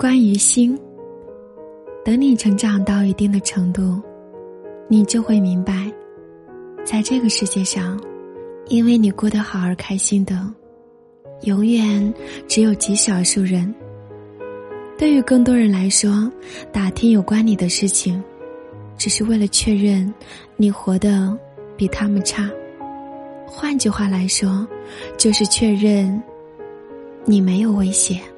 关于心。等你成长到一定的程度你就会明白在这个世界上因为你过得好而开心的永远只有极少数人。对于更多人来说打听有关你的事情只是为了确认你活得比他们差。换句话来说就是确认你没有危险。